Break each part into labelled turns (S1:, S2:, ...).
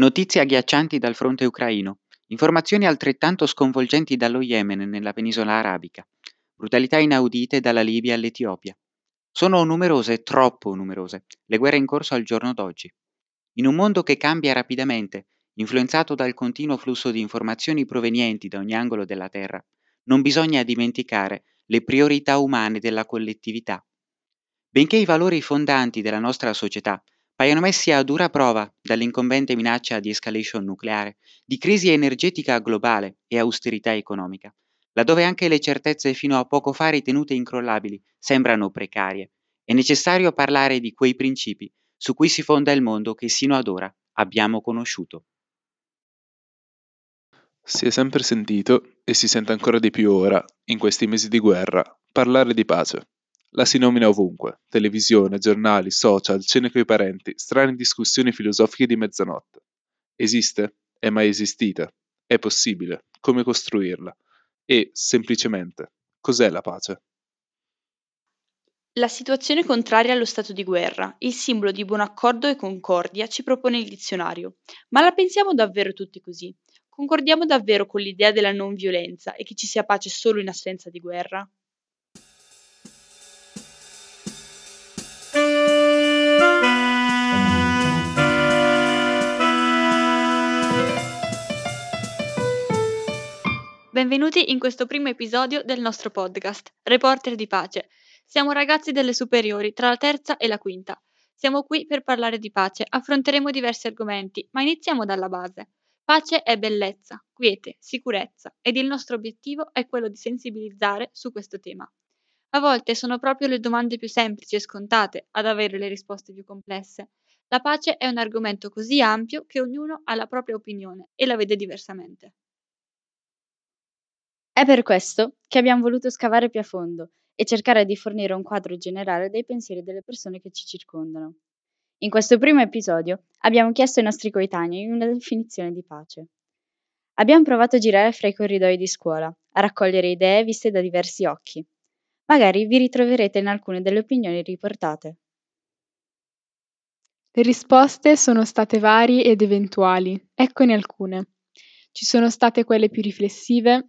S1: Notizie agghiaccianti dal fronte ucraino. Informazioni altrettanto sconvolgenti dallo Yemen nella penisola arabica. Brutalità inaudite dalla Libia all'Etiopia. Sono numerose, troppo numerose, le guerre in corso al giorno d'oggi. In un mondo che cambia rapidamente, influenzato dal continuo flusso di informazioni provenienti da ogni angolo della Terra, non bisogna dimenticare le priorità umane della collettività. Benché i valori fondanti della nostra società paiono messi a dura prova dall'incombente minaccia di escalation nucleare, di crisi energetica globale e austerità economica, laddove anche le certezze fino a poco fa ritenute incrollabili sembrano precarie, è necessario parlare di quei principi su cui si fonda il mondo che sino ad ora abbiamo conosciuto.
S2: Si è sempre sentito, e si sente ancora di più ora, in questi mesi di guerra, parlare di pace. La si nomina ovunque: televisione, giornali, social, cene coi parenti, strane discussioni filosofiche di mezzanotte. Esiste? È mai esistita? È possibile? Come costruirla? E, semplicemente, cos'è la pace?
S3: La situazione contraria allo stato di guerra, il simbolo di buon accordo e concordia, ci propone il dizionario. Ma la pensiamo davvero tutti così? Concordiamo davvero con l'idea della non violenza e che ci sia pace solo in assenza di guerra? Benvenuti in questo primo episodio del nostro podcast, Reporter di Pace. Siamo ragazzi delle superiori, tra la terza e la quinta. Siamo qui per parlare di pace, affronteremo diversi argomenti, ma iniziamo dalla base. Pace è bellezza, quiete, sicurezza ed il nostro obiettivo è quello di sensibilizzare su questo tema. A volte sono proprio le domande più semplici e scontate ad avere le risposte più complesse. La pace è un argomento così ampio che ognuno ha la propria opinione e la vede diversamente. È per questo che abbiamo voluto scavare più a fondo e cercare di fornire un quadro generale dei pensieri delle persone che ci circondano. In questo primo episodio abbiamo chiesto ai nostri coetanei una definizione di pace. Abbiamo provato a girare fra i corridoi di scuola, a raccogliere idee viste da diversi occhi. Magari vi ritroverete in alcune delle opinioni riportate.
S4: Le risposte sono state varie ed eventuali, eccone alcune. Ci sono state quelle più riflessive,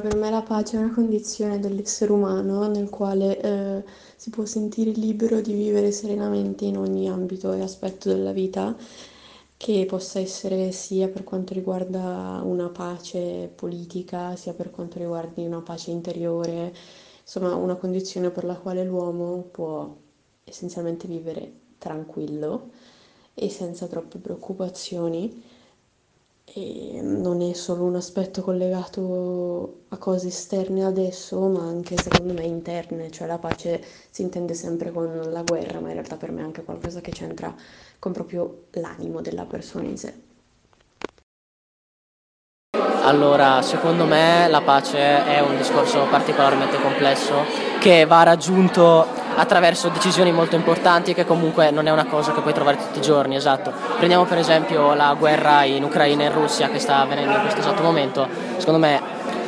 S5: per me la pace è una condizione dell'essere umano nel quale eh, si può sentire libero di vivere serenamente in ogni ambito e aspetto della vita, che possa essere sia per quanto riguarda una pace politica, sia per quanto riguarda una pace interiore, insomma una condizione per la quale l'uomo può essenzialmente vivere tranquillo e senza troppe preoccupazioni e non è solo un aspetto collegato a cose esterne adesso, ma anche secondo me interne, cioè la pace si intende sempre con la guerra, ma in realtà per me è anche qualcosa che c'entra con proprio l'animo della persona in sé.
S6: Allora, secondo me la pace è un discorso particolarmente complesso che va raggiunto attraverso decisioni molto importanti che comunque non è una cosa che puoi trovare tutti i giorni, esatto. Prendiamo per esempio la guerra in Ucraina e in Russia che sta avvenendo in questo esatto momento. Secondo me,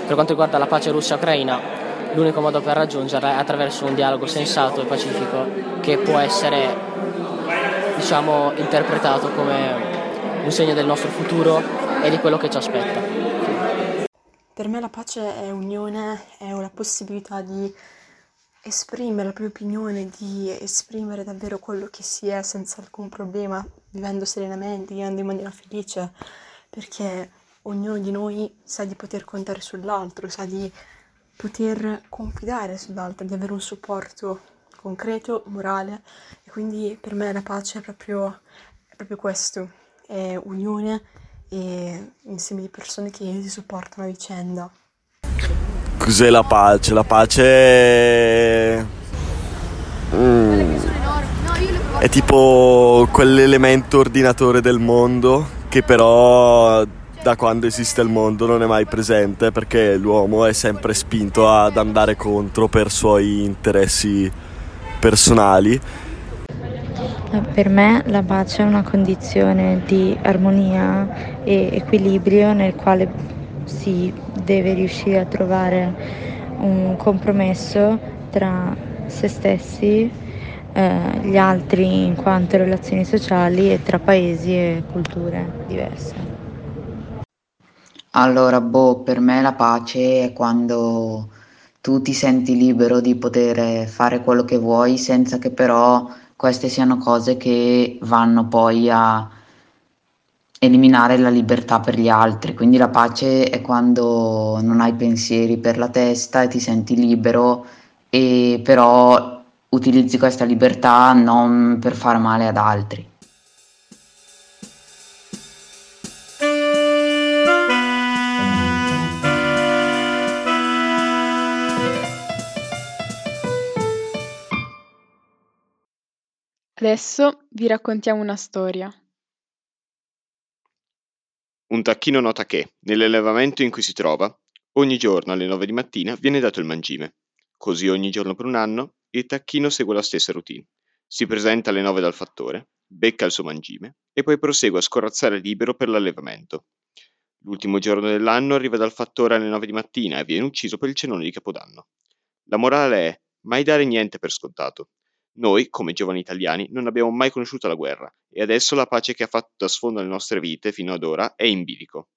S6: per quanto riguarda la pace russa-ucraina, l'unico modo per raggiungerla è attraverso un dialogo sensato e pacifico che può essere, diciamo, interpretato come un segno del nostro futuro e di quello che ci aspetta.
S7: Per me la pace è unione, è una possibilità di esprimere la propria opinione, di esprimere davvero quello che si è senza alcun problema, vivendo serenamente, vivendo in maniera felice, perché ognuno di noi sa di poter contare sull'altro, sa di poter confidare sull'altro, di avere un supporto concreto, morale e quindi per me la pace è proprio, è proprio questo, è unione e insieme di persone che si supportano a vicenda.
S8: Cos'è la pace? La pace è... Mm. è tipo quell'elemento ordinatore del mondo che però da quando esiste il mondo non è mai presente perché l'uomo è sempre spinto ad andare contro per suoi interessi personali
S9: per me la pace è una condizione di armonia e equilibrio nel quale si deve riuscire a trovare un compromesso tra se stessi eh, gli altri in quanto relazioni sociali e tra paesi e culture diverse.
S10: Allora, boh, per me la pace è quando tu ti senti libero di poter fare quello che vuoi senza che però queste siano cose che vanno poi a eliminare la libertà per gli altri. Quindi la pace è quando non hai pensieri per la testa e ti senti libero e però utilizzi questa libertà non per fare male ad altri.
S4: Adesso vi raccontiamo una storia.
S11: Un tacchino nota che, nell'allevamento in cui si trova, ogni giorno alle 9 di mattina viene dato il mangime. Così ogni giorno per un anno il tacchino segue la stessa routine. Si presenta alle 9 dal fattore, becca il suo mangime e poi prosegue a scorazzare libero per l'allevamento. L'ultimo giorno dell'anno arriva dal fattore alle 9 di mattina e viene ucciso per il cenone di Capodanno. La morale è mai dare niente per scontato. Noi, come giovani italiani, non abbiamo mai conosciuto la guerra e adesso la pace che ha fatto da sfondo alle nostre vite fino ad ora è in bilico.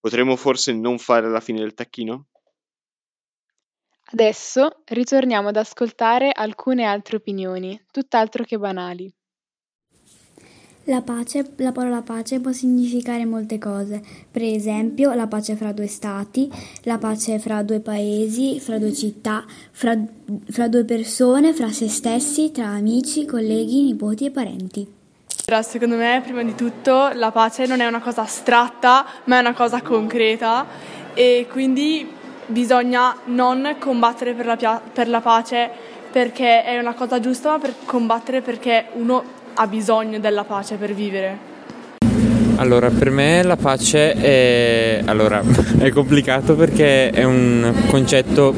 S11: Potremmo forse non fare la fine del tacchino?
S4: Adesso ritorniamo ad ascoltare alcune altre opinioni, tutt'altro che banali.
S12: La pace, la parola pace può significare molte cose, per esempio la pace fra due stati, la pace fra due paesi, fra due città, fra, fra due persone, fra se stessi, tra amici, colleghi, nipoti e parenti.
S13: Secondo me, prima di tutto, la pace non è una cosa astratta, ma è una cosa concreta e quindi bisogna non combattere per la, pia- per la pace perché è una cosa giusta, ma per combattere perché uno ha bisogno della pace per vivere.
S14: Allora, per me la pace è, allora, è complicato perché è un concetto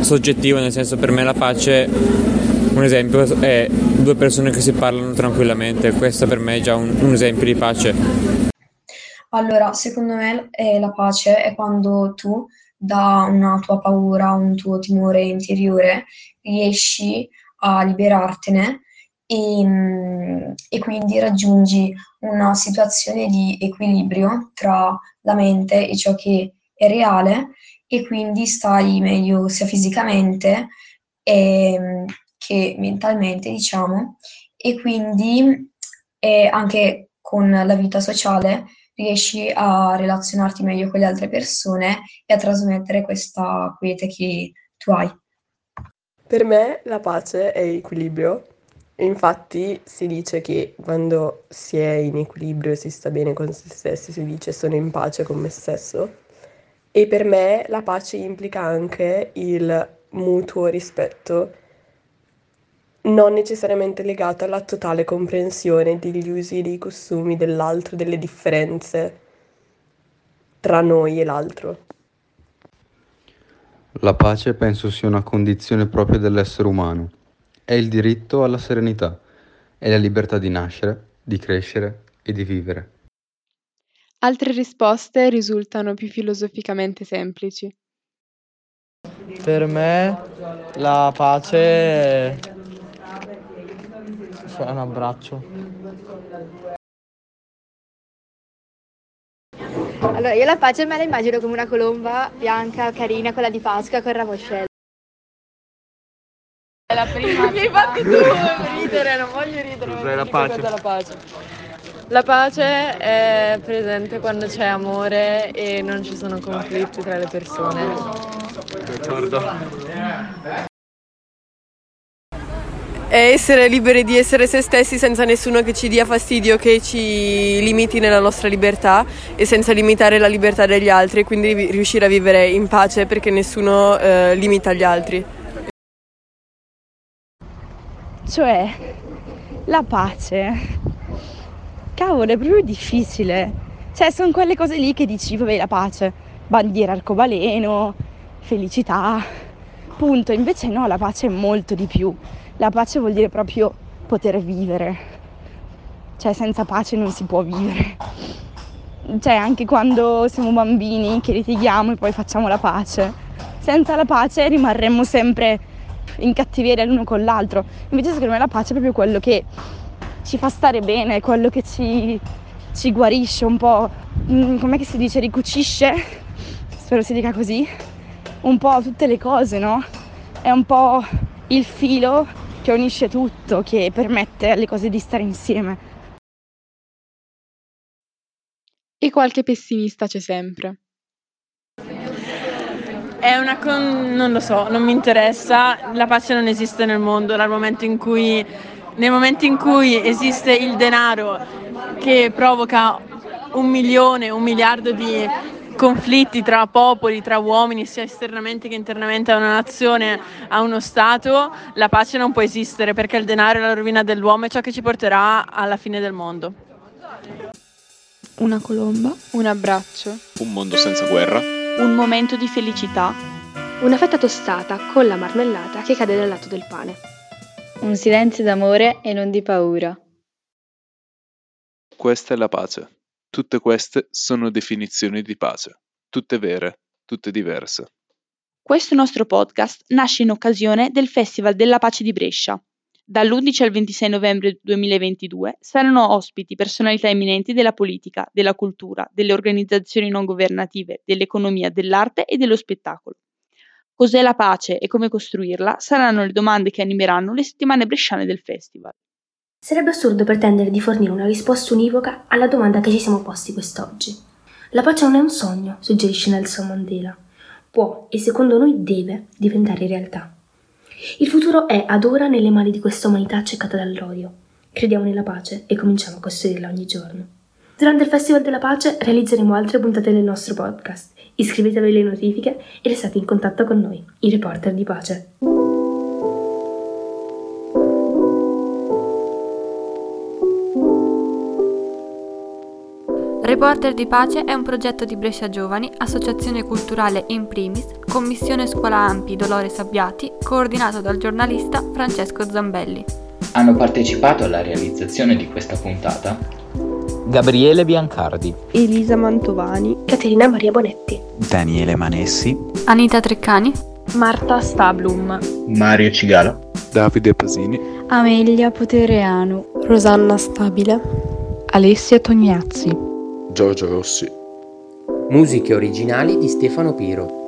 S14: soggettivo, nel senso per me la pace, un esempio, è due persone che si parlano tranquillamente, questo per me è già un, un esempio di pace.
S15: Allora, secondo me eh, la pace è quando tu, da una tua paura, un tuo timore interiore, riesci a liberartene e, mm, e quindi raggiungi una situazione di equilibrio tra la mente e ciò che è reale e quindi stai meglio sia fisicamente e, mm, che mentalmente, diciamo, e quindi eh, anche con la vita sociale riesci a relazionarti meglio con le altre persone e a trasmettere questa quiete che tu hai.
S16: Per me la pace è equilibrio Infatti si dice che quando si è in equilibrio e si sta bene con se stessi, si dice sono in pace con me stesso. E per me la pace implica anche il mutuo rispetto, non necessariamente legato alla totale comprensione degli usi e dei costumi dell'altro, delle differenze tra noi e l'altro.
S17: La pace penso sia una condizione propria dell'essere umano è il diritto alla serenità, è la libertà di nascere, di crescere e di vivere.
S4: Altre risposte risultano più filosoficamente semplici.
S18: Per me la pace è un abbraccio.
S19: Allora, io la pace me la immagino come una colomba bianca, carina, quella di Pasqua con il ramoscello.
S13: La prima. Mi hai fatti tu ridere, non voglio ridere.
S18: Cos'è la pace?
S13: la pace? La pace è presente quando c'è amore e non ci sono conflitti tra le persone.
S18: D'accordo.
S20: È essere liberi di essere se stessi senza nessuno che ci dia fastidio, che ci limiti nella nostra libertà e senza limitare la libertà degli altri, quindi riuscire a vivere in pace perché nessuno eh, limita gli altri.
S21: Cioè, la pace, cavolo, è proprio difficile. Cioè, sono quelle cose lì che dici, vabbè, la pace, bandiera arcobaleno, felicità, punto. Invece no, la pace è molto di più. La pace vuol dire proprio poter vivere. Cioè, senza pace non si può vivere. Cioè, anche quando siamo bambini che litighiamo e poi facciamo la pace. Senza la pace rimarremmo sempre in cattiveria l'uno con l'altro. Invece secondo me la pace è proprio quello che ci fa stare bene, quello che ci, ci guarisce un po', mm, com'è che si dice, ricucisce, spero si dica così, un po' tutte le cose, no? È un po' il filo che unisce tutto, che permette alle cose di stare insieme.
S4: E qualche pessimista c'è sempre.
S22: È una con... non lo so, non mi interessa, la pace non esiste nel mondo dal momento in cui, nel momento in cui esiste il denaro che provoca un milione, un miliardo di conflitti tra popoli, tra uomini, sia esternamente che internamente a una nazione, a uno Stato, la pace non può esistere perché il denaro è la rovina dell'uomo e ciò che ci porterà alla fine del mondo.
S4: Una colomba, un abbraccio,
S11: Un mondo senza guerra.
S3: Un momento di felicità.
S23: Una fetta tostata con la marmellata che cade dal lato del pane.
S9: Un silenzio d'amore e non di paura.
S2: Questa è la pace. Tutte queste sono definizioni di pace, tutte vere, tutte diverse.
S3: Questo nostro podcast nasce in occasione del Festival della Pace di Brescia. Dall'11 al 26 novembre 2022 saranno ospiti personalità eminenti della politica, della cultura, delle organizzazioni non governative, dell'economia, dell'arte e dello spettacolo. Cos'è la pace e come costruirla saranno le domande che animeranno le settimane bresciane del festival.
S23: Sarebbe assurdo pretendere di fornire una risposta univoca alla domanda che ci siamo posti quest'oggi. La pace non è un sogno, suggerisce Nelson Mandela. Può e secondo noi deve diventare realtà. Il futuro è ad ora nelle mani di questa umanità accecata dall'odio. Crediamo nella pace e cominciamo a costruirla ogni giorno. Durante il Festival della Pace realizzeremo altre puntate del nostro podcast. Iscrivetevi alle notifiche e restate in contatto con noi, i reporter di pace.
S3: Reporter di Pace è un progetto di Brescia Giovani, associazione culturale In Primis, commissione Scuola Ampi Dolore Sabbiati, coordinato dal giornalista Francesco Zambelli.
S24: Hanno partecipato alla realizzazione di questa puntata
S25: Gabriele Biancardi,
S23: Elisa Mantovani, Caterina Maria Bonetti,
S25: Daniele Manessi,
S3: Anita Treccani,
S4: Marta Stablum,
S25: Mario Cigala,
S2: Davide Pasini,
S9: Amelia Potereanu,
S5: Rosanna Stabile,
S9: Alessia Tognazzi,
S26: Giorgio Rossi.
S27: Musiche originali di Stefano Piro.